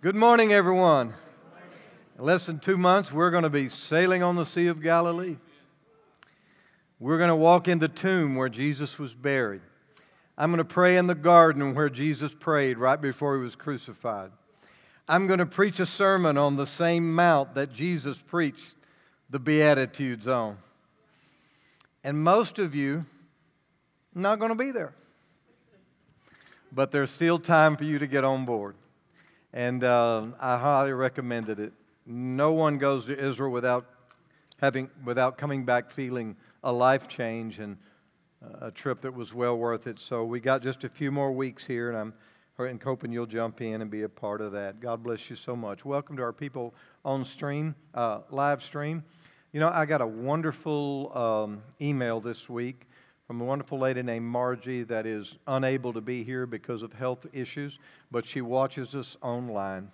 Good morning, everyone. In less than two months, we're going to be sailing on the Sea of Galilee. We're going to walk in the tomb where Jesus was buried. I'm going to pray in the garden where Jesus prayed right before he was crucified. I'm going to preach a sermon on the same mount that Jesus preached the Beatitudes on. And most of you not going to be there. But there's still time for you to get on board. And uh, I highly recommended it. No one goes to Israel without, having, without coming back feeling a life change and a trip that was well worth it. So we got just a few more weeks here, and I'm and hoping you'll jump in and be a part of that. God bless you so much. Welcome to our people on stream, uh, live stream. You know, I got a wonderful um, email this week from a wonderful lady named Margie that is unable to be here because of health issues, but she watches us online.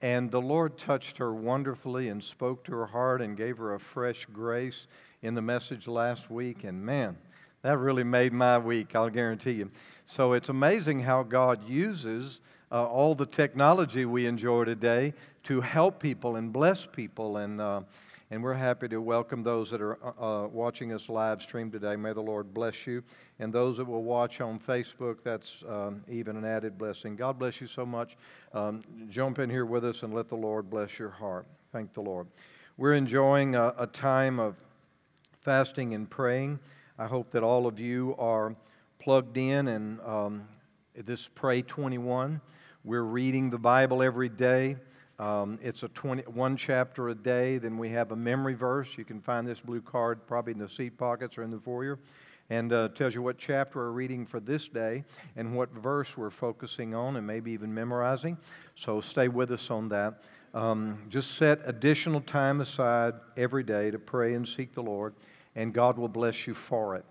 And the Lord touched her wonderfully and spoke to her heart and gave her a fresh grace in the message last week. And man, that really made my week, I'll guarantee you. So it's amazing how God uses uh, all the technology we enjoy today to help people and bless people. And uh, and we're happy to welcome those that are uh, uh, watching us live stream today. May the Lord bless you. And those that will watch on Facebook, that's um, even an added blessing. God bless you so much. Um, jump in here with us and let the Lord bless your heart. Thank the Lord. We're enjoying a, a time of fasting and praying. I hope that all of you are plugged in and um, this Pray 21. We're reading the Bible every day. Um, it's a 20, one chapter a day. Then we have a memory verse. You can find this blue card probably in the seat pockets or in the foyer. And uh, tells you what chapter we're reading for this day and what verse we're focusing on and maybe even memorizing. So stay with us on that. Um, just set additional time aside every day to pray and seek the Lord, and God will bless you for it.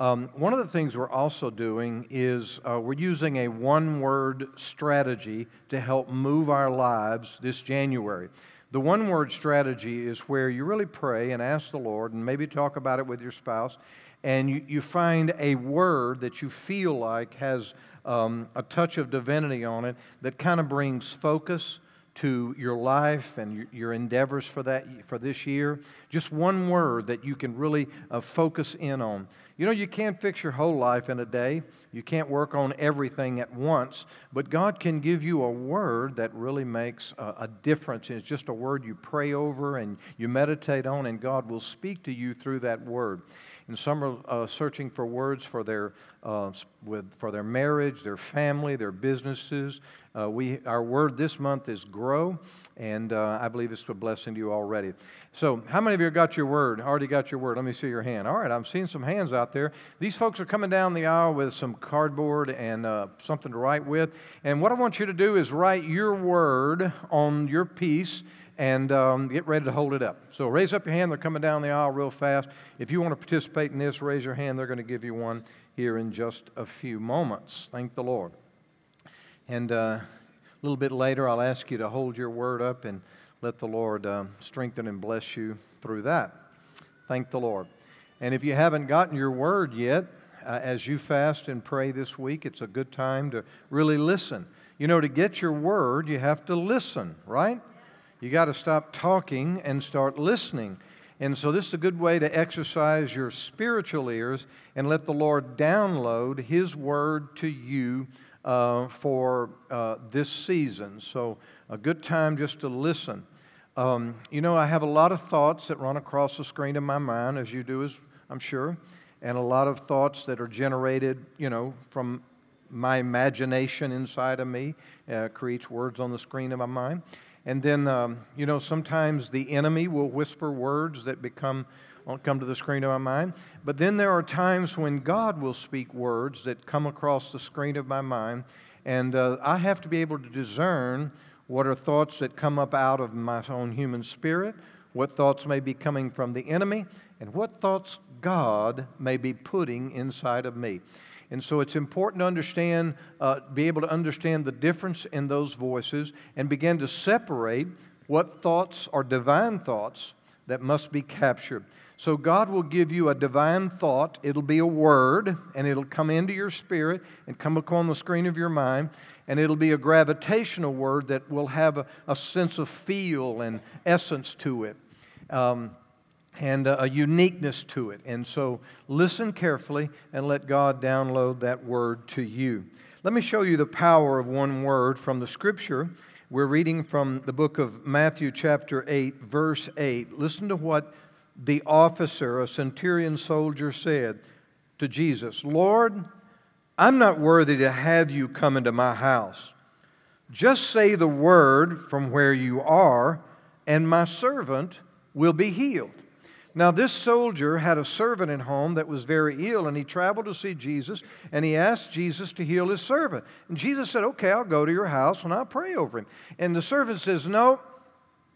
Um, one of the things we're also doing is uh, we're using a one word strategy to help move our lives this January. The one word strategy is where you really pray and ask the Lord and maybe talk about it with your spouse, and you, you find a word that you feel like has um, a touch of divinity on it that kind of brings focus to your life and your, endeavors for that for this year just one word that you can really uh, focus in on you know, you can't fix your whole life in a day. You can't work on everything at once, but God can give you a word that really makes a, a difference. It's just a word you pray over and you meditate on, and God will speak to you through that word. And some are uh, searching for words for their, uh, with, for their marriage, their family, their businesses. Uh, we, our word this month is grow, and uh, I believe it's a blessing to you already. So, how many of you got your word? Already got your word? Let me see your hand. All right, I'm seeing some hands out there. These folks are coming down the aisle with some cardboard and uh, something to write with. And what I want you to do is write your word on your piece and um, get ready to hold it up. So, raise up your hand. They're coming down the aisle real fast. If you want to participate in this, raise your hand. They're going to give you one here in just a few moments. Thank the Lord. And uh, a little bit later, I'll ask you to hold your word up and let the Lord uh, strengthen and bless you through that. Thank the Lord. And if you haven't gotten your word yet, uh, as you fast and pray this week, it's a good time to really listen. You know, to get your word, you have to listen, right? You got to stop talking and start listening. And so, this is a good way to exercise your spiritual ears and let the Lord download His word to you uh, for uh, this season. So, a good time just to listen. Um, you know, I have a lot of thoughts that run across the screen in my mind, as you do, as I'm sure, and a lot of thoughts that are generated, you know, from my imagination inside of me, uh, creates words on the screen of my mind. And then, um, you know, sometimes the enemy will whisper words that become won't come to the screen of my mind. But then there are times when God will speak words that come across the screen of my mind, and uh, I have to be able to discern what are thoughts that come up out of my own human spirit, what thoughts may be coming from the enemy, and what thoughts God may be putting inside of me. And so it's important to understand, uh, be able to understand the difference in those voices and begin to separate what thoughts are divine thoughts that must be captured. So God will give you a divine thought. It'll be a word, and it'll come into your spirit and come upon the screen of your mind. And it'll be a gravitational word that will have a, a sense of feel and essence to it. Um, and a, a uniqueness to it. And so listen carefully and let God download that word to you. Let me show you the power of one word from the scripture. We're reading from the book of Matthew, chapter 8, verse 8. Listen to what the officer, a centurion soldier, said to Jesus Lord, I'm not worthy to have you come into my house. Just say the word from where you are, and my servant will be healed. Now, this soldier had a servant at home that was very ill, and he traveled to see Jesus, and he asked Jesus to heal his servant. And Jesus said, Okay, I'll go to your house and I'll pray over him. And the servant says, No,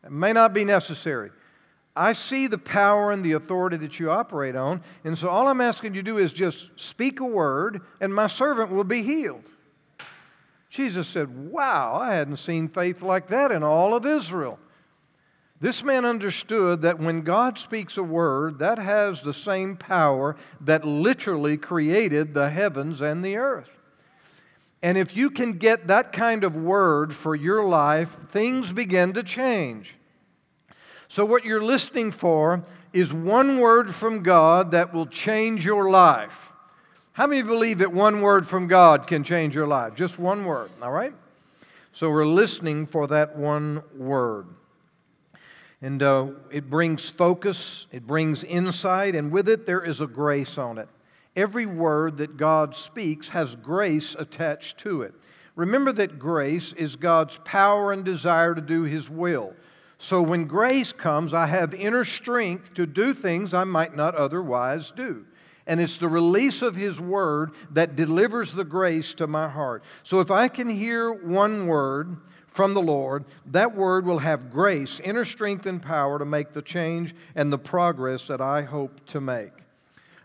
it may not be necessary. I see the power and the authority that you operate on. And so all I'm asking you to do is just speak a word, and my servant will be healed. Jesus said, Wow, I hadn't seen faith like that in all of Israel. This man understood that when God speaks a word, that has the same power that literally created the heavens and the earth. And if you can get that kind of word for your life, things begin to change. So, what you're listening for is one word from God that will change your life. How many believe that one word from God can change your life? Just one word, all right? So, we're listening for that one word. And uh, it brings focus, it brings insight, and with it, there is a grace on it. Every word that God speaks has grace attached to it. Remember that grace is God's power and desire to do His will. So when grace comes, I have inner strength to do things I might not otherwise do. And it's the release of His Word that delivers the grace to my heart. So if I can hear one word from the Lord, that word will have grace, inner strength, and power to make the change and the progress that I hope to make.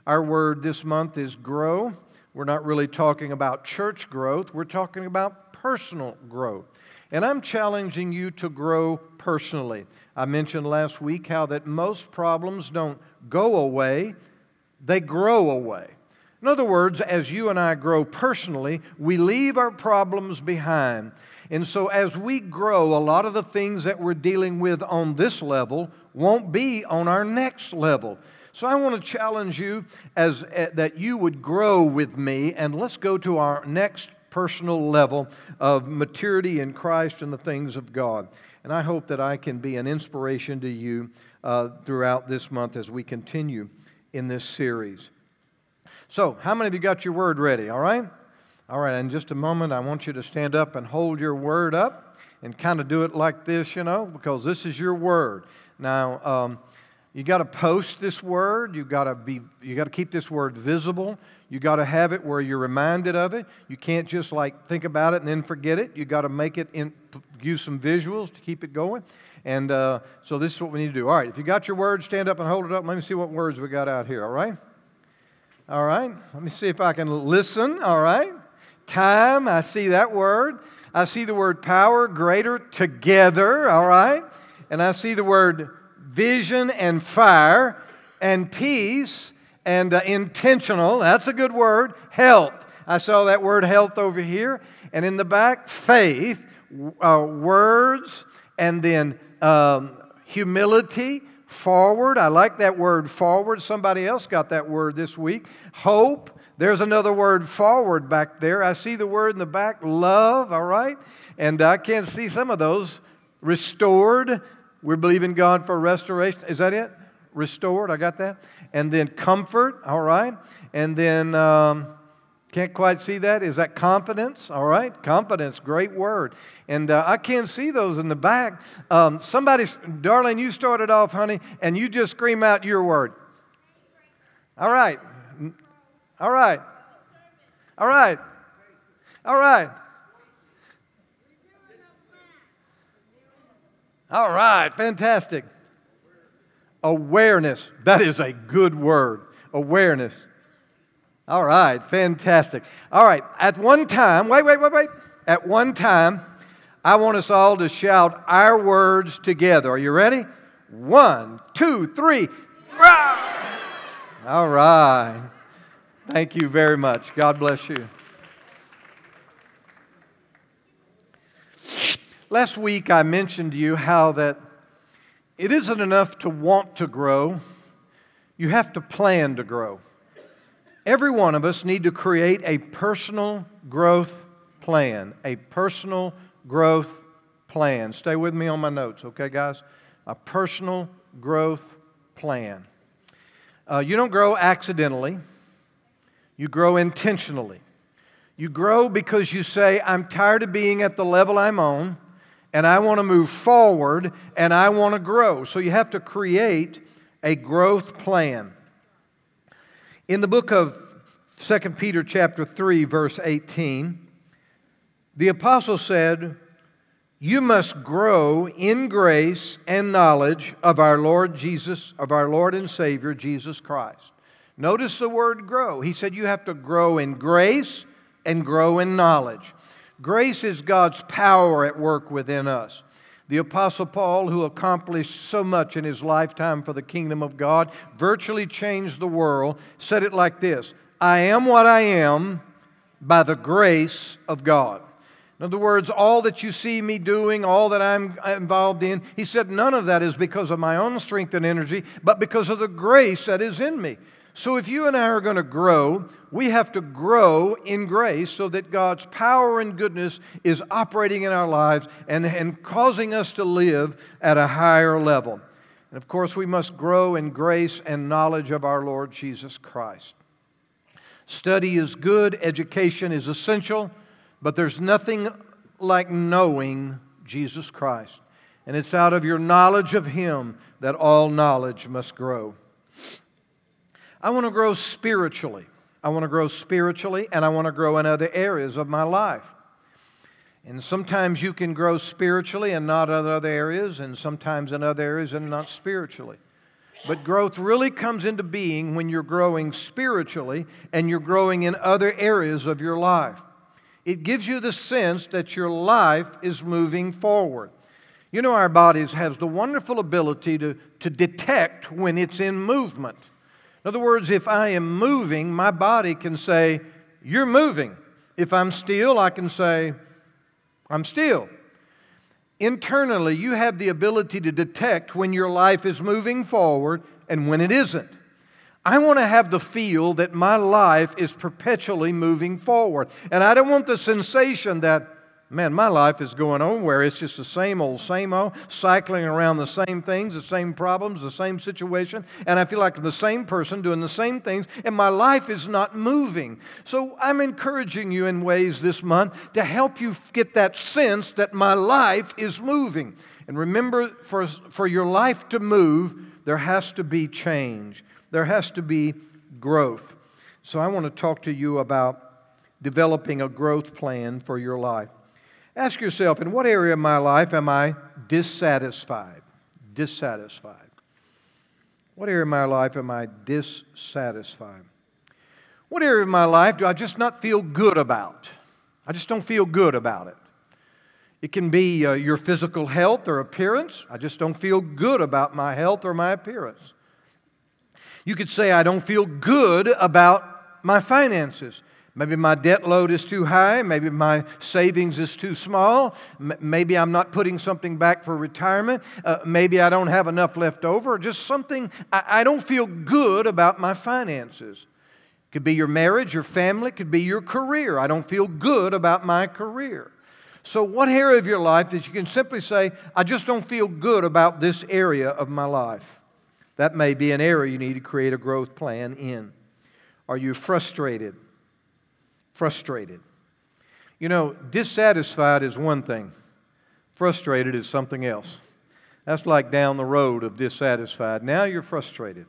Our word this month is grow. We're not really talking about church growth, we're talking about personal growth. And I'm challenging you to grow personally. I mentioned last week how that most problems don't go away, they grow away. In other words, as you and I grow personally, we leave our problems behind. And so, as we grow, a lot of the things that we're dealing with on this level won't be on our next level. So, I want to challenge you as uh, that you would grow with me, and let's go to our next personal level of maturity in Christ and the things of God. And I hope that I can be an inspiration to you uh, throughout this month as we continue in this series. So, how many of you got your word ready? All right? All right, in just a moment, I want you to stand up and hold your word up and kind of do it like this, you know, because this is your word. Now, um, you got to post this word. You got to be. You got to keep this word visible. You got to have it where you're reminded of it. You can't just like think about it and then forget it. You got to make it in, use some visuals to keep it going. And uh, so this is what we need to do. All right, if you got your word, stand up and hold it up. Let me see what words we got out here. All right. All right. Let me see if I can listen. All right. Time. I see that word. I see the word power, greater, together. All right. And I see the word vision and fire and peace and uh, intentional. That's a good word. Health. I saw that word health over here. And in the back, faith, uh, words, and then um, humility, forward. I like that word forward. Somebody else got that word this week. Hope. There's another word forward back there. I see the word in the back, love, all right? And I can see some of those. Restored. We're believing God for restoration. Is that it? Restored. I got that and then comfort, all right? And then, um, can't quite see that. Is that confidence? All right, confidence, great word. And uh, I can't see those in the back. Um, somebody, darling, you started off, honey, and you just scream out your word. All right, all right, all right, all right. All right, fantastic. Awareness. That is a good word. Awareness. All right, fantastic. All right, at one time, wait, wait, wait, wait. At one time, I want us all to shout our words together. Are you ready? One, two, three. All right. Thank you very much. God bless you. Last week I mentioned to you how that it isn't enough to want to grow, you have to plan to grow. Every one of us need to create a personal growth plan, a personal growth plan. Stay with me on my notes, okay, guys? A personal growth plan. Uh, you don't grow accidentally, you grow intentionally. You grow because you say, I'm tired of being at the level I'm on, and I want to move forward, and I want to grow. So you have to create a growth plan. In the book of 2 Peter chapter 3 verse 18, the apostle said, "You must grow in grace and knowledge of our Lord Jesus, of our Lord and Savior Jesus Christ." Notice the word grow. He said you have to grow in grace and grow in knowledge. Grace is God's power at work within us. The Apostle Paul, who accomplished so much in his lifetime for the kingdom of God, virtually changed the world, said it like this I am what I am by the grace of God. In other words, all that you see me doing, all that I'm involved in, he said, none of that is because of my own strength and energy, but because of the grace that is in me. So if you and I are going to grow, we have to grow in grace so that God's power and goodness is operating in our lives and, and causing us to live at a higher level. And of course, we must grow in grace and knowledge of our Lord Jesus Christ. Study is good, education is essential, but there's nothing like knowing Jesus Christ. And it's out of your knowledge of Him that all knowledge must grow. I want to grow spiritually. I want to grow spiritually, and I want to grow in other areas of my life. And sometimes you can grow spiritually and not in other areas, and sometimes in other areas and not spiritually. But growth really comes into being when you're growing spiritually and you're growing in other areas of your life. It gives you the sense that your life is moving forward. You know, our bodies has the wonderful ability to, to detect when it's in movement. In other words, if I am moving, my body can say, You're moving. If I'm still, I can say, I'm still. Internally, you have the ability to detect when your life is moving forward and when it isn't. I want to have the feel that my life is perpetually moving forward. And I don't want the sensation that Man, my life is going on where it's just the same old, same old, cycling around the same things, the same problems, the same situation, and I feel like I'm the same person doing the same things, and my life is not moving. So I'm encouraging you in ways this month to help you get that sense that my life is moving. And remember, for, for your life to move, there has to be change, there has to be growth. So I want to talk to you about developing a growth plan for your life. Ask yourself, in what area of my life am I dissatisfied? Dissatisfied. What area of my life am I dissatisfied? What area of my life do I just not feel good about? I just don't feel good about it. It can be uh, your physical health or appearance. I just don't feel good about my health or my appearance. You could say, I don't feel good about my finances. Maybe my debt load is too high. Maybe my savings is too small. M- maybe I'm not putting something back for retirement. Uh, maybe I don't have enough left over. Or Just something, I, I don't feel good about my finances. Could be your marriage, your family, could be your career. I don't feel good about my career. So, what area of your life that you can simply say, I just don't feel good about this area of my life? That may be an area you need to create a growth plan in. Are you frustrated? Frustrated. You know, dissatisfied is one thing, frustrated is something else. That's like down the road of dissatisfied. Now you're frustrated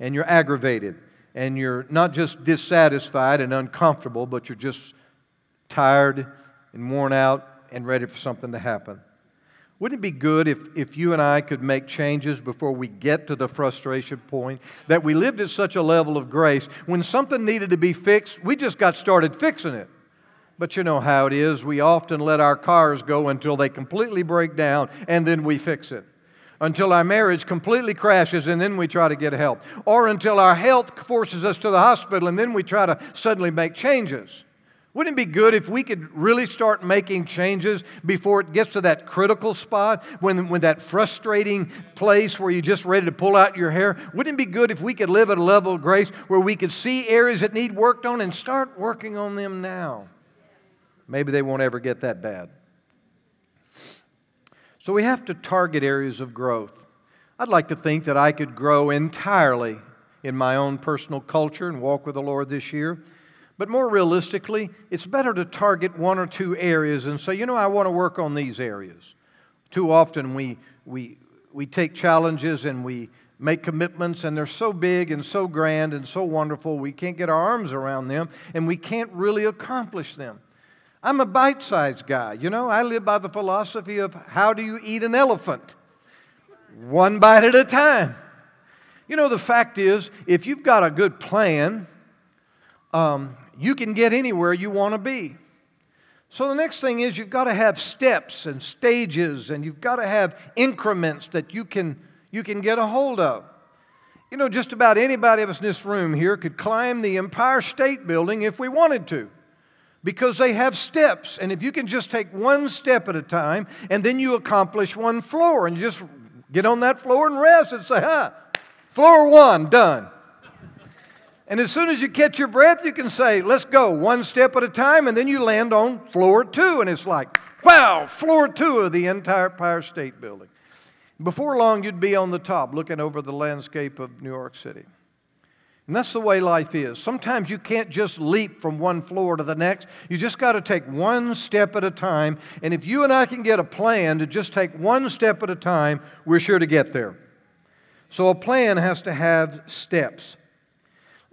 and you're aggravated and you're not just dissatisfied and uncomfortable, but you're just tired and worn out and ready for something to happen. Wouldn't it be good if, if you and I could make changes before we get to the frustration point? That we lived at such a level of grace, when something needed to be fixed, we just got started fixing it. But you know how it is. We often let our cars go until they completely break down and then we fix it. until our marriage completely crashes and then we try to get help, or until our health forces us to the hospital and then we try to suddenly make changes. Wouldn't it be good if we could really start making changes before it gets to that critical spot, when, when that frustrating place where you're just ready to pull out your hair? Wouldn't it be good if we could live at a level of grace where we could see areas that need worked on and start working on them now? Maybe they won't ever get that bad. So we have to target areas of growth. I'd like to think that I could grow entirely in my own personal culture and walk with the Lord this year. But more realistically, it's better to target one or two areas and say, you know, I want to work on these areas. Too often we, we, we take challenges and we make commitments, and they're so big and so grand and so wonderful, we can't get our arms around them and we can't really accomplish them. I'm a bite sized guy. You know, I live by the philosophy of how do you eat an elephant? One bite at a time. You know, the fact is, if you've got a good plan, um, you can get anywhere you want to be. So the next thing is you've got to have steps and stages and you've got to have increments that you can, you can get a hold of. You know, just about anybody of us in this room here could climb the Empire State Building if we wanted to because they have steps. And if you can just take one step at a time and then you accomplish one floor and you just get on that floor and rest and say, huh, floor one, done. And as soon as you catch your breath, you can say, let's go one step at a time, and then you land on floor two. And it's like, wow, floor two of the entire Empire State Building. Before long, you'd be on the top looking over the landscape of New York City. And that's the way life is. Sometimes you can't just leap from one floor to the next. You just got to take one step at a time. And if you and I can get a plan to just take one step at a time, we're sure to get there. So a plan has to have steps.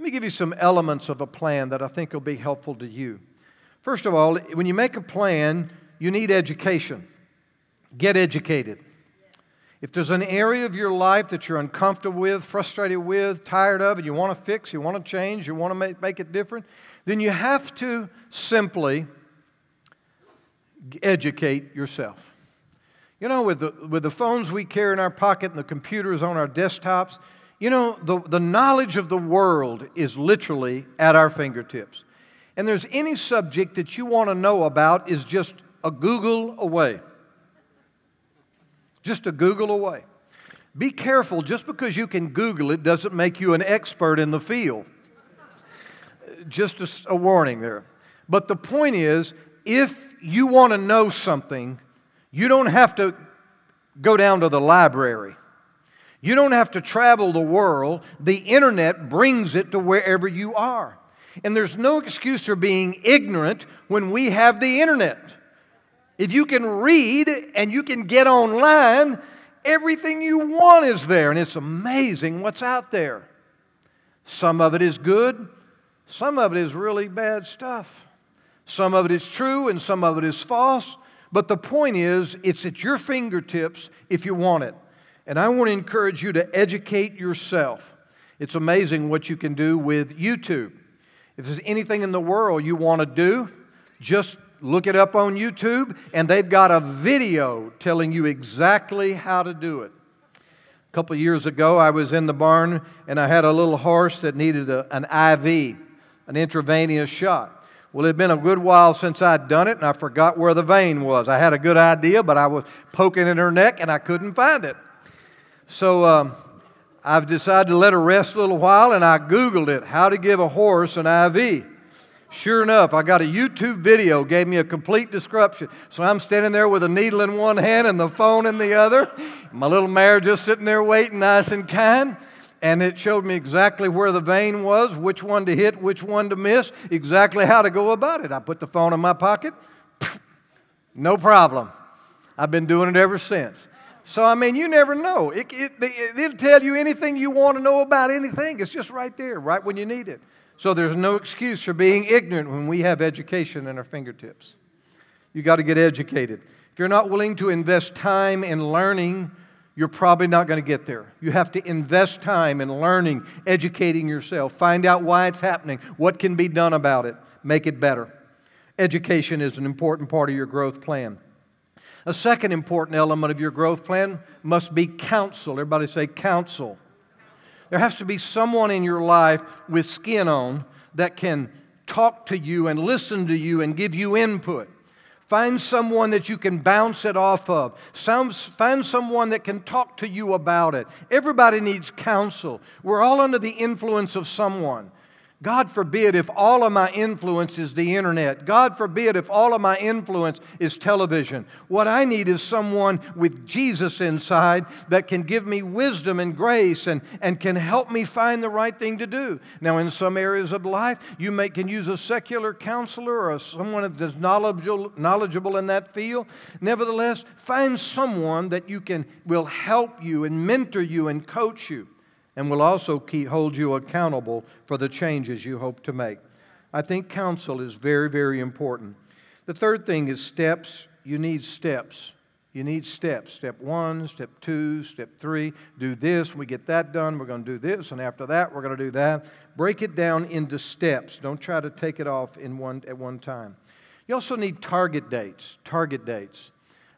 Let me give you some elements of a plan that I think will be helpful to you. First of all, when you make a plan, you need education. Get educated. If there's an area of your life that you're uncomfortable with, frustrated with, tired of, and you want to fix, you want to change, you want to make, make it different, then you have to simply educate yourself. You know, with the, with the phones we carry in our pocket and the computers on our desktops, you know, the, the knowledge of the world is literally at our fingertips. And there's any subject that you want to know about is just a Google away. Just a Google away. Be careful, just because you can Google it doesn't make you an expert in the field. Just a, a warning there. But the point is, if you want to know something, you don't have to go down to the library. You don't have to travel the world. The internet brings it to wherever you are. And there's no excuse for being ignorant when we have the internet. If you can read and you can get online, everything you want is there. And it's amazing what's out there. Some of it is good, some of it is really bad stuff. Some of it is true and some of it is false. But the point is, it's at your fingertips if you want it. And I want to encourage you to educate yourself. It's amazing what you can do with YouTube. If there's anything in the world you want to do, just look it up on YouTube, and they've got a video telling you exactly how to do it. A couple years ago, I was in the barn and I had a little horse that needed a, an IV, an intravenous shot. Well, it had been a good while since I'd done it, and I forgot where the vein was. I had a good idea, but I was poking in her neck and I couldn't find it. So um, I've decided to let her rest a little while, and I Googled it how to give a horse an IV. Sure enough, I got a YouTube video, gave me a complete description. So I'm standing there with a needle in one hand and the phone in the other. My little mare just sitting there waiting, nice and kind. And it showed me exactly where the vein was, which one to hit, which one to miss, exactly how to go about it. I put the phone in my pocket, no problem. I've been doing it ever since. So, I mean, you never know. It, it, it'll tell you anything you want to know about anything. It's just right there, right when you need it. So, there's no excuse for being ignorant when we have education in our fingertips. You got to get educated. If you're not willing to invest time in learning, you're probably not going to get there. You have to invest time in learning, educating yourself, find out why it's happening, what can be done about it, make it better. Education is an important part of your growth plan. A second important element of your growth plan must be counsel. Everybody say counsel. There has to be someone in your life with skin on that can talk to you and listen to you and give you input. Find someone that you can bounce it off of. Find someone that can talk to you about it. Everybody needs counsel. We're all under the influence of someone. God forbid if all of my influence is the internet. God forbid if all of my influence is television. What I need is someone with Jesus inside that can give me wisdom and grace and, and can help me find the right thing to do. Now, in some areas of life, you may, can use a secular counselor or someone that's knowledgeable, knowledgeable in that field. Nevertheless, find someone that you can will help you and mentor you and coach you and will also keep, hold you accountable for the changes you hope to make. I think counsel is very, very important. The third thing is steps. You need steps. You need steps. Step one, step two, step three. Do this. We get that done. We're going to do this. And after that, we're going to do that. Break it down into steps. Don't try to take it off in one, at one time. You also need target dates. Target dates.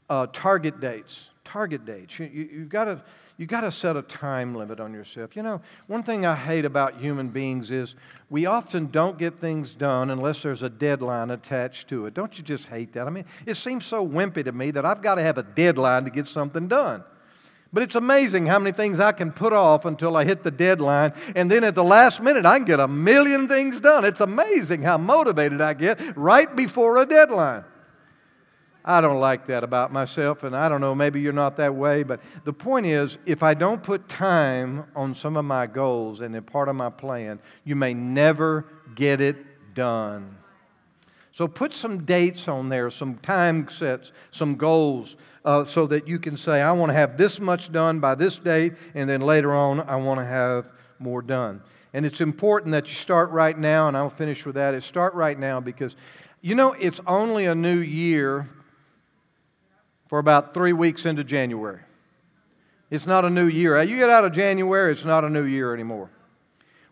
Uh, target dates. Target dates. You, you, you've got to you got to set a time limit on yourself. You know, one thing I hate about human beings is we often don't get things done unless there's a deadline attached to it. Don't you just hate that? I mean, it seems so wimpy to me that I've got to have a deadline to get something done. But it's amazing how many things I can put off until I hit the deadline, and then at the last minute, I can get a million things done. It's amazing how motivated I get right before a deadline. I don't like that about myself, and I don't know, maybe you're not that way, but the point is if I don't put time on some of my goals and they're part of my plan, you may never get it done. So put some dates on there, some time sets, some goals, uh, so that you can say, I want to have this much done by this date, and then later on, I want to have more done. And it's important that you start right now, and I'll finish with that. Is start right now because, you know, it's only a new year for about three weeks into January. It's not a new year. You get out of January, it's not a new year anymore.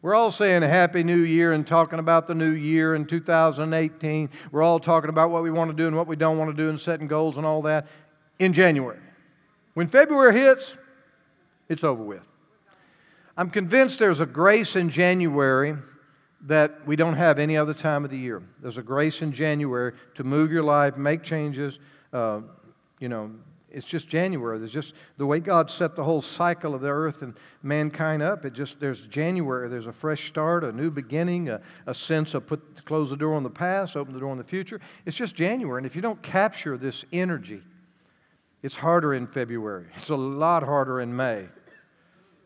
We're all saying a happy new year and talking about the new year in 2018. We're all talking about what we want to do and what we don't want to do and setting goals and all that in January. When February hits, it's over with. I'm convinced there's a grace in January that we don't have any other time of the year. There's a grace in January to move your life, make changes, uh, you know, it's just January. There's just the way God set the whole cycle of the earth and mankind up. It just there's January. There's a fresh start, a new beginning, a, a sense of put close the door on the past, open the door on the future. It's just January, and if you don't capture this energy, it's harder in February. It's a lot harder in May.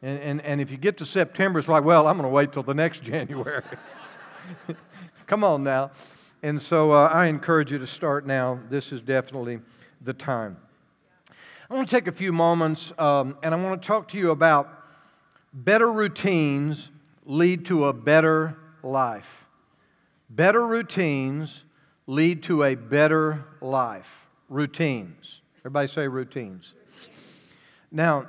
And, and, and if you get to September, it's like, well, I'm going to wait till the next January. Come on now. And so uh, I encourage you to start now. This is definitely the time. I want to take a few moments um, and I want to talk to you about better routines lead to a better life. Better routines lead to a better life. Routines. Everybody say routines. Now,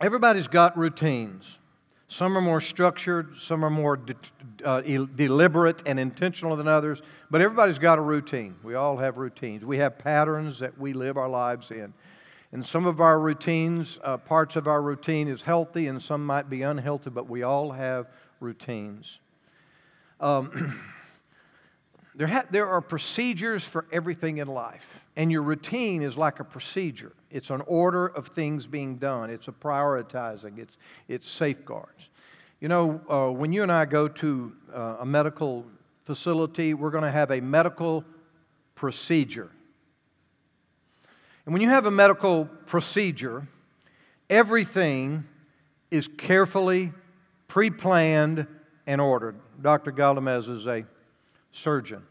everybody's got routines. Some are more structured, some are more de- uh, deliberate and intentional than others, but everybody's got a routine. We all have routines. We have patterns that we live our lives in. And some of our routines, uh, parts of our routine is healthy and some might be unhealthy, but we all have routines. Um, there, ha- there are procedures for everything in life, and your routine is like a procedure. It's an order of things being done, it's a prioritizing, it's, it's safeguards. You know, uh, when you and I go to uh, a medical facility, we're going to have a medical procedure. And when you have a medical procedure, everything is carefully pre planned and ordered. Dr. Galdamez is a surgeon.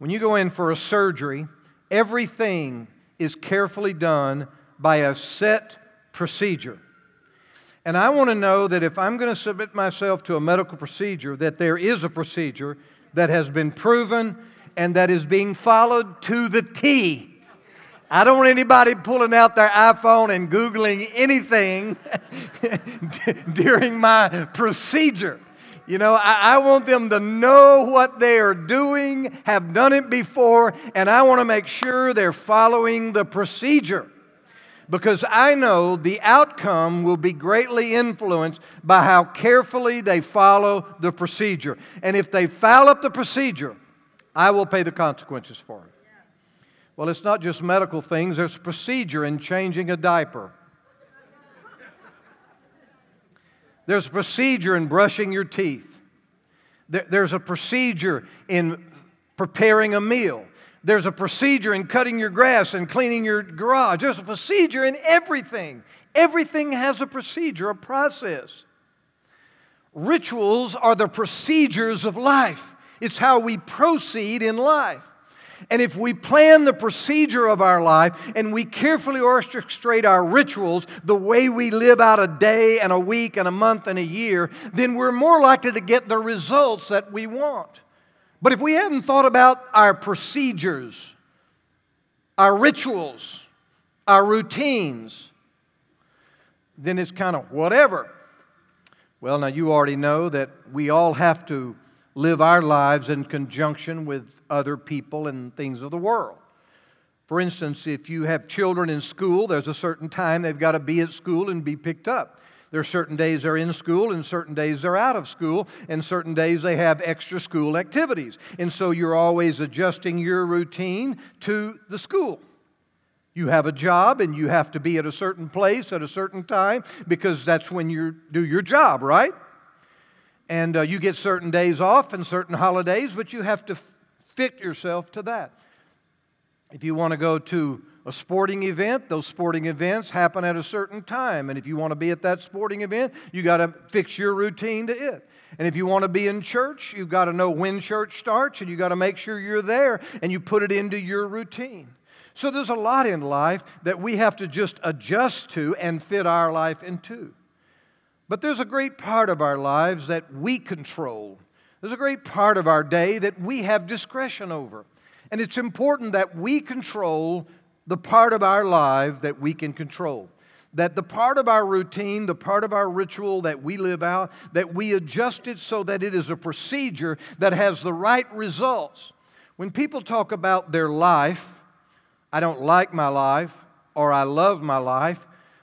When you go in for a surgery, everything is carefully done by a set procedure. And I want to know that if I'm going to submit myself to a medical procedure, that there is a procedure that has been proven and that is being followed to the T. I don't want anybody pulling out their iPhone and Googling anything during my procedure. You know, I, I, want them to know what they are doing, have done it before, and I want to make sure they're following the procedure. Because I know the outcome will be greatly influenced by how carefully they follow the procedure. And if they foul up the procedure, I will pay the consequences for it. Well, it's not just medical things, there's a procedure in changing a diaper. There's a procedure in brushing your teeth. There's a procedure in preparing a meal. There's a procedure in cutting your grass and cleaning your garage. There's a procedure in everything. Everything has a procedure, a process. Rituals are the procedures of life, it's how we proceed in life. And if we plan the procedure of our life and we carefully orchestrate our rituals, the way we live out a day and a week and a month and a year, then we're more likely to get the results that we want. But if we hadn't thought about our procedures, our rituals, our routines, then it's kind of whatever. Well, now you already know that we all have to live our lives in conjunction with other people and things of the world. For instance, if you have children in school, there's a certain time they've got to be at school and be picked up. There are certain days they're in school and certain days they're out of school, and certain days they have extra school activities. And so you're always adjusting your routine to the school. You have a job and you have to be at a certain place at a certain time because that's when you do your job, right? And uh, you get certain days off and certain holidays, but you have to fit yourself to that. If you want to go to a sporting event, those sporting events happen at a certain time. And if you want to be at that sporting event, you got to fix your routine to it. And if you want to be in church, you've got to know when church starts and you got to make sure you're there and you put it into your routine. So there's a lot in life that we have to just adjust to and fit our life into. But there's a great part of our lives that we control. There's a great part of our day that we have discretion over. And it's important that we control the part of our life that we can control. That the part of our routine, the part of our ritual that we live out, that we adjust it so that it is a procedure that has the right results. When people talk about their life, I don't like my life, or I love my life,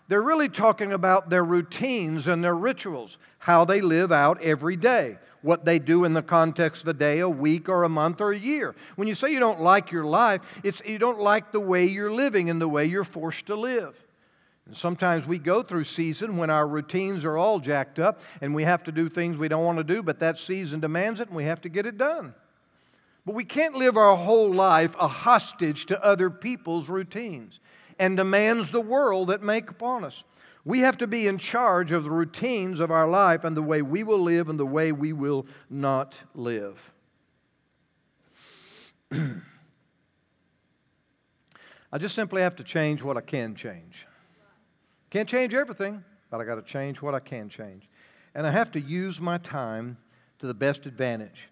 they're really talking about their routines and their rituals, how they live out every day, what they do in the context of a day, a week, or a month, or a year. When you say you don't like your life, it's you don't like the way you're living and the way you're forced to live. And sometimes we go through season when our routines are all jacked up and we have to do things we don't want to do, but that season demands it and we have to get it done. But we can't live our whole life a hostage to other people's routines and demands the world that make upon us. We have to be in charge of the routines of our life and the way we will live and the way we will not live. I just simply have to change what I can change. Can't change everything, but I got to change what I can change. And I have to use my time to the best advantage.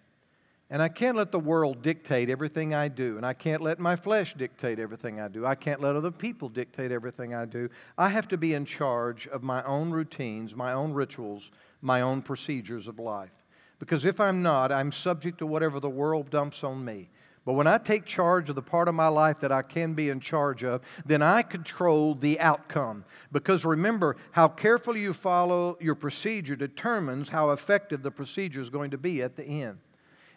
And I can't let the world dictate everything I do. And I can't let my flesh dictate everything I do. I can't let other people dictate everything I do. I have to be in charge of my own routines, my own rituals, my own procedures of life. Because if I'm not, I'm subject to whatever the world dumps on me. But when I take charge of the part of my life that I can be in charge of, then I control the outcome. Because remember, how carefully you follow your procedure determines how effective the procedure is going to be at the end.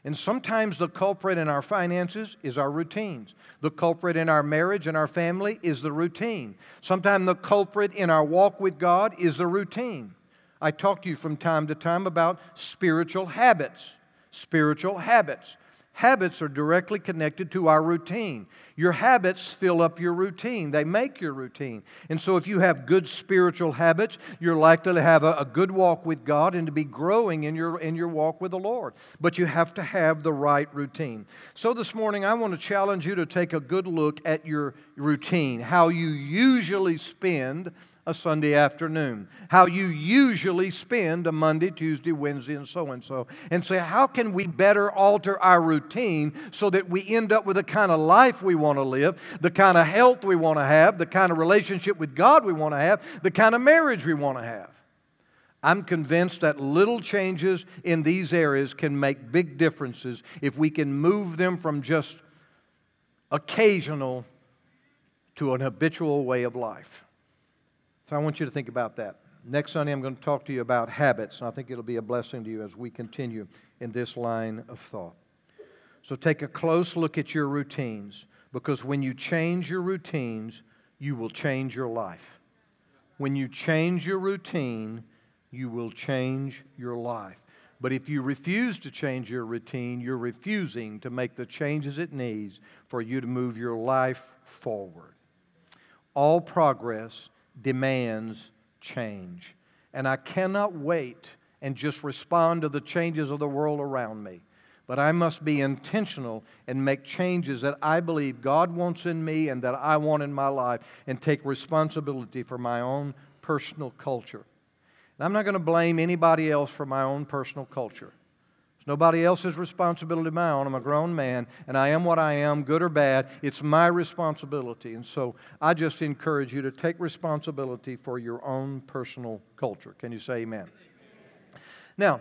And sometimes the culprit in our finances is our routines. The culprit in our marriage and our family is the routine. Sometimes the culprit in our walk with God is the routine. I talk to you from time to time about spiritual habits. Spiritual habits. Habits are directly connected to our routine. Your habits fill up your routine, they make your routine. And so, if you have good spiritual habits, you're likely to have a, a, good walk with God and to be growing in your, in your walk with the Lord. But you have to have the right routine. So, this morning, I want to challenge you to take a good look at your routine, how you usually spend a Sunday afternoon, how you usually spend a Monday, Tuesday, Wednesday, and so and so, and say, how can we better alter our routine so that we end up with the kind of life we want to live, the kind of health we want to have, the kind of relationship with God we want to have, the kind of marriage we want to have? I'm convinced that little changes in these areas can make big differences if we can move them from just occasional to an habitual way of life. So I want you to think about that. Next Sunday, I'm going to talk to you about habits, and I think it'll be a blessing to you as we continue in this line of thought. So take a close look at your routines, because when you change your routines, you will change your life. When you change your routine, you will change your life. But if you refuse to change your routine, you're refusing to make the changes it needs for you to move your life forward. All progress demands change. And I cannot wait and just respond to the changes of the world around me. But I must be intentional and make changes that I believe God wants in me and that I want in my life and take responsibility for my own personal culture. And I'm not going to blame anybody else for my own personal culture. It's nobody else's responsibility my own. I'm a grown man, and I am what I am, good or bad. It's my responsibility. And so I just encourage you to take responsibility for your own personal culture. Can you say amen? amen. Now,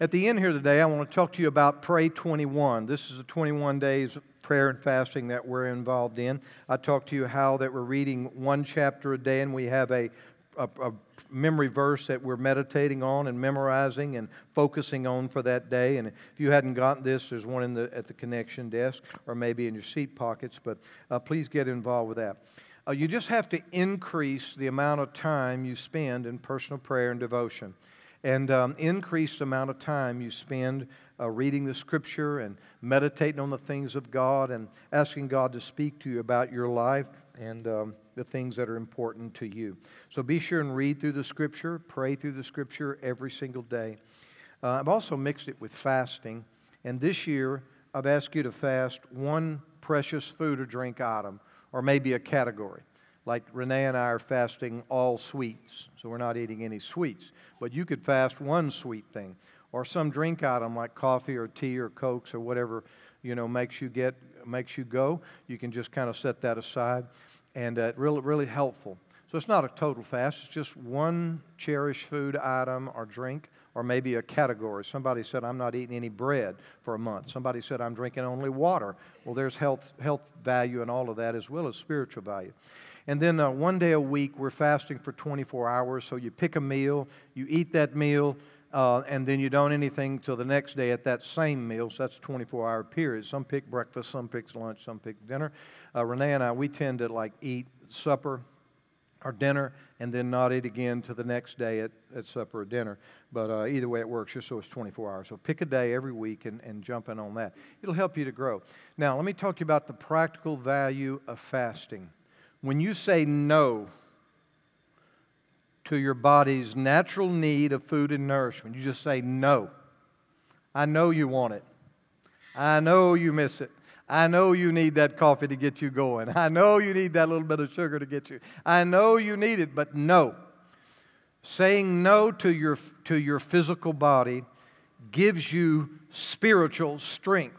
at the end here today, I want to talk to you about Pray 21. This is the 21 days prayer and fasting that we're involved in. I talked to you how that we're reading one chapter a day, and we have a, a, a memory verse that we're meditating on and memorizing and focusing on for that day. And if you hadn't gotten this, there's one in the, at the connection desk or maybe in your seat pockets, but uh, please get involved with that. Uh, you just have to increase the amount of time you spend in personal prayer and devotion. And um, increase the amount of time you spend uh, reading the scripture and meditating on the things of God and asking God to speak to you about your life and um, the things that are important to you. So be sure and read through the scripture, pray through the scripture every single day. Uh, I've also mixed it with fasting, and this year I've asked you to fast one precious food or drink item, or maybe a category. Like Renee and I are fasting all sweets, so we're not eating any sweets. But you could fast one sweet thing, or some drink item like coffee or tea or cokes or whatever you know makes you get makes you go. You can just kind of set that aside and uh, really, really helpful. So it's not a total fast, it's just one cherished food item or drink or maybe a category. Somebody said, I'm not eating any bread for a month. Somebody said, I'm drinking only water. Well, there's health, health value and all of that as well as spiritual value. And then uh, one day a week, we're fasting for 24 hours. So you pick a meal, you eat that meal, uh, and then you don't anything till the next day at that same meal. So that's a 24 hour period. Some pick breakfast, some pick lunch, some pick dinner. Uh, Renee and I, we tend to like eat supper or dinner and then not eat again to the next day at, at supper or dinner. But uh, either way, it works just so it's 24 hours. So pick a day every week and, and jump in on that. It'll help you to grow. Now, let me talk to you about the practical value of fasting. When you say no, to your body's natural need of food and nourishment. You just say, No. I know you want it. I know you miss it. I know you need that coffee to get you going. I know you need that little bit of sugar to get you. I know you need it, but no. Saying no to your, to your physical body gives you spiritual strength.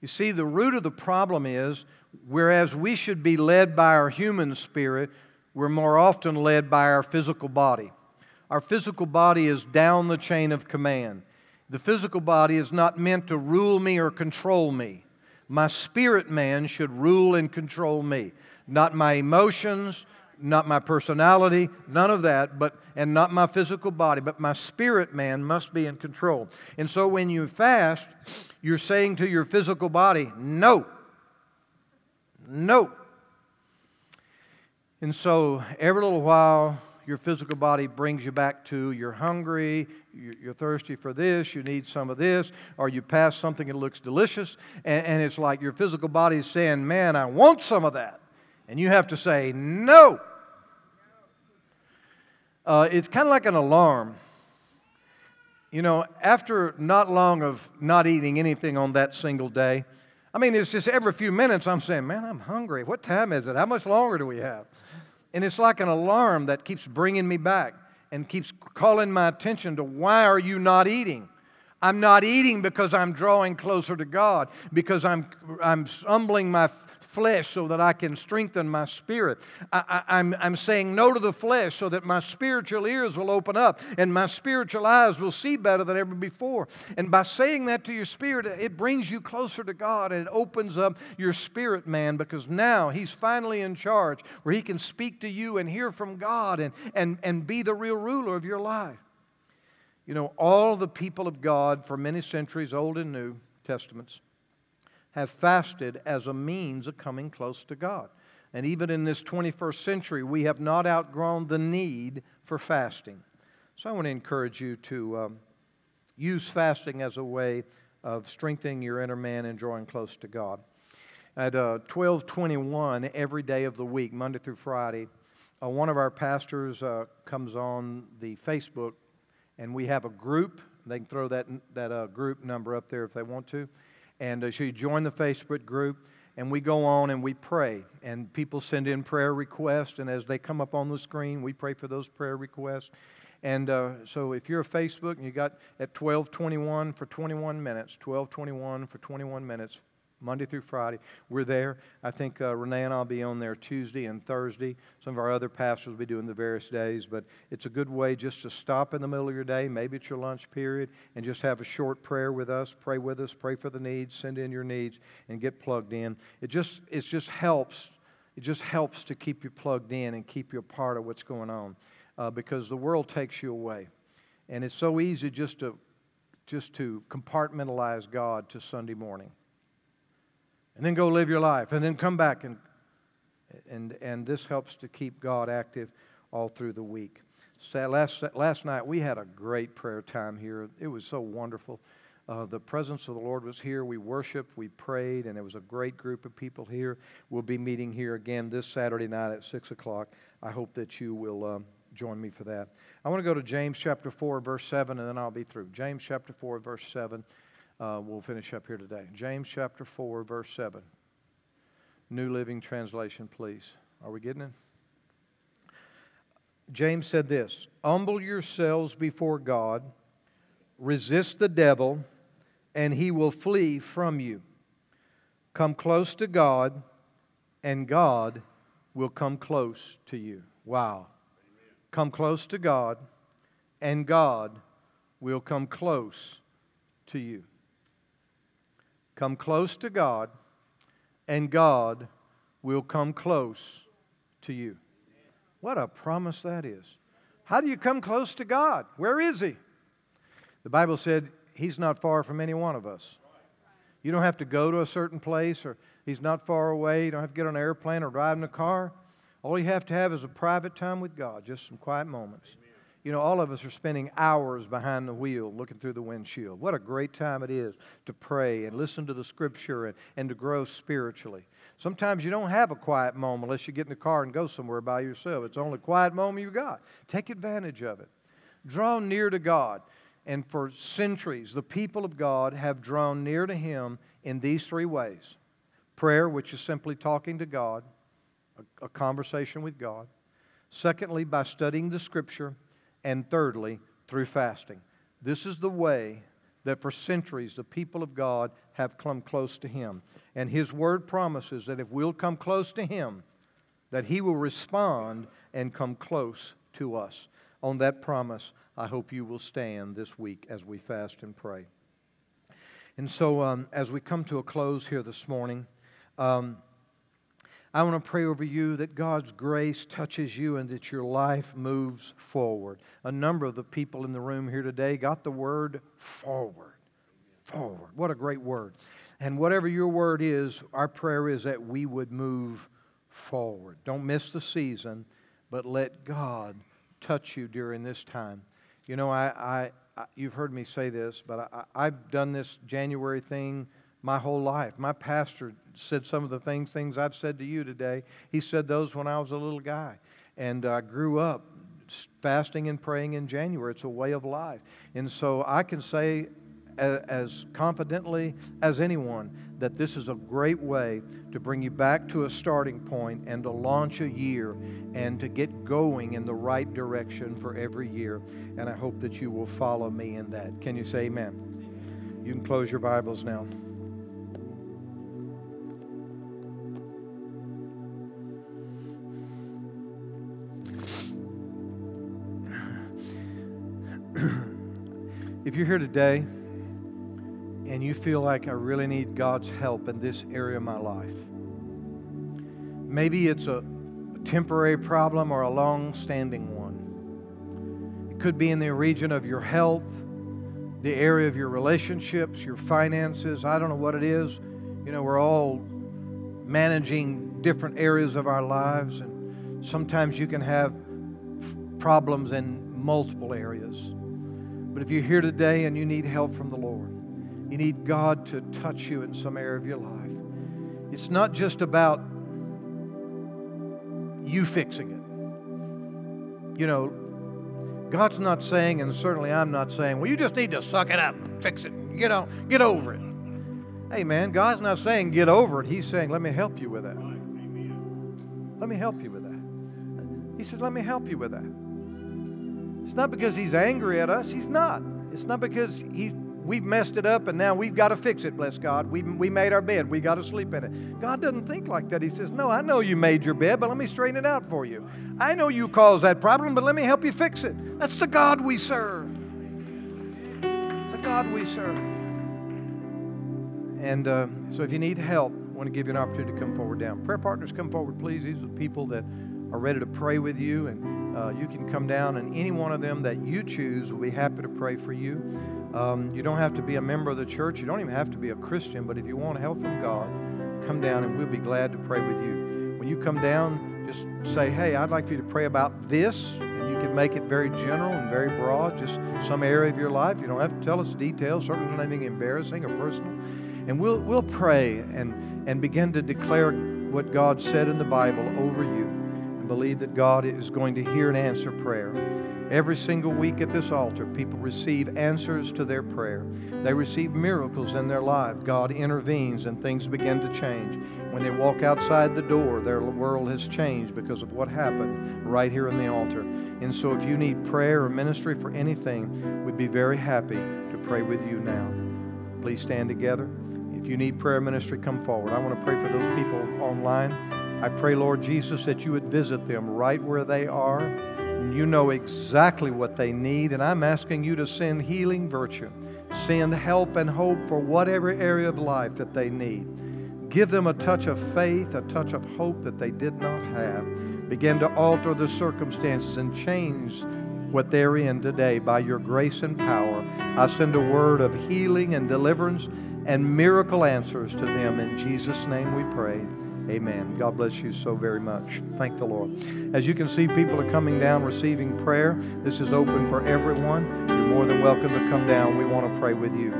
You see, the root of the problem is whereas we should be led by our human spirit, we're more often led by our physical body. Our physical body is down the chain of command. The physical body is not meant to rule me or control me. My spirit man should rule and control me, not my emotions, not my personality, none of that, but and not my physical body, but my spirit man must be in control. And so when you fast, you're saying to your physical body, no. No. And so every little while, your physical body brings you back to you're hungry, you're thirsty for this, you need some of this, or you pass something that looks delicious, and, it's like your physical body is saying, Man, I want some of that. And you have to say, No. Uh, it's kind of like an alarm. You know, after not long of not eating anything on that single day, I mean, it's just every few minutes I'm saying, Man, I'm hungry. What time is it? How much longer do we have? And it's like an alarm that keeps bringing me back and keeps calling my attention to why are you not eating? I'm not eating because I'm drawing closer to God, because I'm, I'm humbling my flesh so that I can strengthen my spirit. I, am I'm, I'm saying no to the flesh so that my spiritual ears will open up and my spiritual eyes will see better than ever before. And by saying that to your spirit, it brings you closer to God and it opens up your spirit man because now He's finally in charge where He can speak to you and hear from God and, and, and be the real ruler of your life. You know, all the people of God for many centuries, Old and New Testaments, have fasted as a means of coming close to God. And even in this 21st century, we have not outgrown the need for fasting. So I want to encourage you to um, use fasting as a way of strengthening your inner man and drawing close to God. At uh, 1221 every day of the week, Monday through Friday, uh, one of our pastors uh, comes on the Facebook and we have a group. They can throw that, that uh, group number up there if they want to. And uh, so you join the Facebook group, and we go on and we pray. And people send in prayer requests, and as they come up on the screen, we pray for those prayer requests. And uh, so if you're a Facebook and you got at 1221 for 21 minutes, 1221 for 21 minutes, Monday through Friday. We're there. I think uh, Renee and I'll be on there Tuesday and Thursday. Some of our other pastors will be doing the various days, but it's a good way just to stop in the middle of your day, maybe it's your lunch period, and just have a short prayer with us. Pray with us. Pray for the needs. Send in your needs and get plugged in. It just it just helps. It just helps to keep you plugged in and keep you a part of what's going on, uh, because the world takes you away, and it's so easy just to just to compartmentalize God to Sunday morning and then go live your life and then come back and and and this helps to keep God active all through the week. So last last night we had a great prayer time here. It was so wonderful. Uh, the presence of the Lord was here. We worshiped, we prayed, and it was a great group of people here. We'll be meeting here again this Saturday night at 6 o'clock. I hope that you will um, join me for that. I want to go to James chapter 4, verse 7, and then I'll be through. James chapter 4, verse 7 uh, we'll finish up here today. James chapter 4, verse 7. New Living Translation, please. Are we getting it? James said this Humble yourselves before God, resist the devil, and he will flee from you. Come close to God, and God will come close to you. Wow. Come close to God, and God will come close to you. Come close to God, and God will come close to you. What a promise that is. How do you come close to God? Where is He? The Bible said He's not far from any one of us. You don't have to go to a certain place, or He's not far away. You don't have to get on an airplane or drive in a car. All you have to have is a private time with God, just some quiet moments. You know, all of us are spending hours behind the wheel looking through the windshield. What a great time it is to pray and listen to the scripture and, and to grow spiritually. Sometimes you don't have a quiet moment unless you get in the car and go somewhere by yourself. It's the only quiet moment you've got. Take advantage of it. Draw near to God. And for centuries, the people of God have drawn near to Him in these three ways prayer, which is simply talking to God, a, a conversation with God. Secondly, by studying the Scripture and thirdly, through fasting. This is the way that for centuries the people of God have come close to Him. And His Word promises that if we'll come close to Him, that He will respond and come close to us. On that promise, I hope you will stand this week as we fast and pray. And so, um, as we come to a close here this morning, um, I want to pray over you that God's grace touches you and that your life moves forward. A number of the people in the room here today got the word forward. Forward. What a great word. And whatever your word is, our prayer is that we would move forward. Don't miss the season, but let God touch you during this time. You know, I, I, I you've heard me say this, but I, I've done this January thing my whole life. My pastor said some of the things things I've said to you today. He said those when I was a little guy, and I grew up fasting and praying in January. It's a way of life, and so I can say as confidently as anyone that this is a great way to bring you back to a starting point and to launch a year and to get going in the right direction for every year. And I hope that you will follow me in that. Can you say amen? You can close your Bibles now. If you're here today and you feel like I really need God's help in this area of my life, maybe it's a temporary problem or a long standing one. It could be in the region of your health, the area of your relationships, your finances. I don't know what it is. You know, we're all managing different areas of our lives, and sometimes you can have problems in multiple areas. But if you're here today and you need help from the Lord, you need God to touch you in some area of your life. It's not just about you fixing it. You know, God's not saying, and certainly I'm not saying, well, you just need to suck it up, fix it, get, on, get over it. Hey, man, God's not saying get over it. He's saying, let me help you with that. Let me help you with that. He says, let me help you with that. It's not because He's angry at us. He's not. It's not because he, we've messed it up and now we've got to fix it, bless God. We, we made our bed. We got to sleep in it. God doesn't think like that. He says, No, I know you made your bed, but let me straighten it out for you. I know you caused that problem, but let me help you fix it. That's the God we serve. It's the God we serve. And uh, so if you need help, I want to give you an opportunity to come forward down. Prayer partners, come forward, please. These are the people that are ready to pray with you, and uh, you can come down, and any one of them that you choose will be happy to pray for you. Um, you don't have to be a member of the church. You don't even have to be a Christian, but if you want help from God, come down, and we'll be glad to pray with you. When you come down, just say, "Hey, I'd like for you to pray about this," and you can make it very general and very broad, just some area of your life. You don't have to tell us details, certainly anything embarrassing or personal and we'll, we'll pray and, and begin to declare what God said in the Bible over you believe that God is going to hear and answer prayer. Every single week at this altar, people receive answers to their prayer. They receive miracles in their life. God intervenes and things begin to change. When they walk outside the door, their world has changed because of what happened right here in the altar. And so, if you need prayer or ministry for anything, we'd be very happy to pray with you now. Please stand together. If you need prayer ministry, come forward. I want to pray for those people online. I pray, Lord Jesus, that you would visit them right where they are. And you know exactly what they need, and I'm asking you to send healing virtue, send help and hope for whatever area of life that they need. Give them a touch of faith, a touch of hope that they did not have. Begin to alter the circumstances and change what they're in today by your grace and power. I send a word of healing and deliverance and miracle answers to them. In Jesus' name we pray. Amen. God bless you so very much. Thank the Lord. As you can see, people are coming down receiving prayer. This is open for everyone. You're more than welcome to come down. We want to pray with you.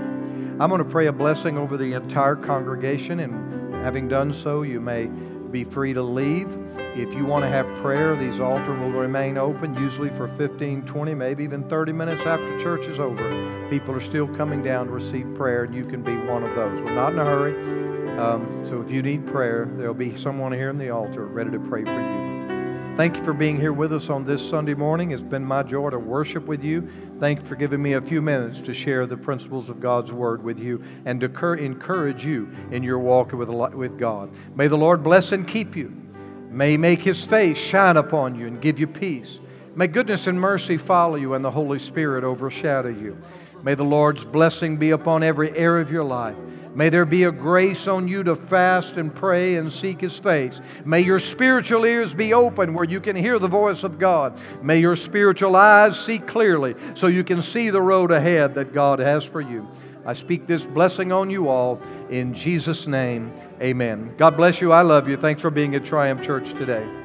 I'm going to pray a blessing over the entire congregation, and having done so, you may be free to leave. If you want to have prayer, these altars will remain open, usually for 15, 20, maybe even 30 minutes after church is over. People are still coming down to receive prayer, and you can be one of those. We're not in a hurry. Um, so if you need prayer, there'll be someone here in the altar ready to pray for you. Thank you for being here with us on this Sunday morning. It's been my joy to worship with you. Thank you for giving me a few minutes to share the principles of God's Word with you and to encourage you in your walk with, with God. May the Lord bless and keep you. May make His face shine upon you and give you peace. May goodness and mercy follow you and the Holy Spirit overshadow you. May the Lord's blessing be upon every area of your life. May there be a grace on you to fast and pray and seek His face. May your spiritual ears be open where you can hear the voice of God. May your spiritual eyes see clearly so you can see the road ahead that God has for you. I speak this blessing on you all in Jesus' name. Amen. God bless you. I love you. Thanks for being at Triumph Church today.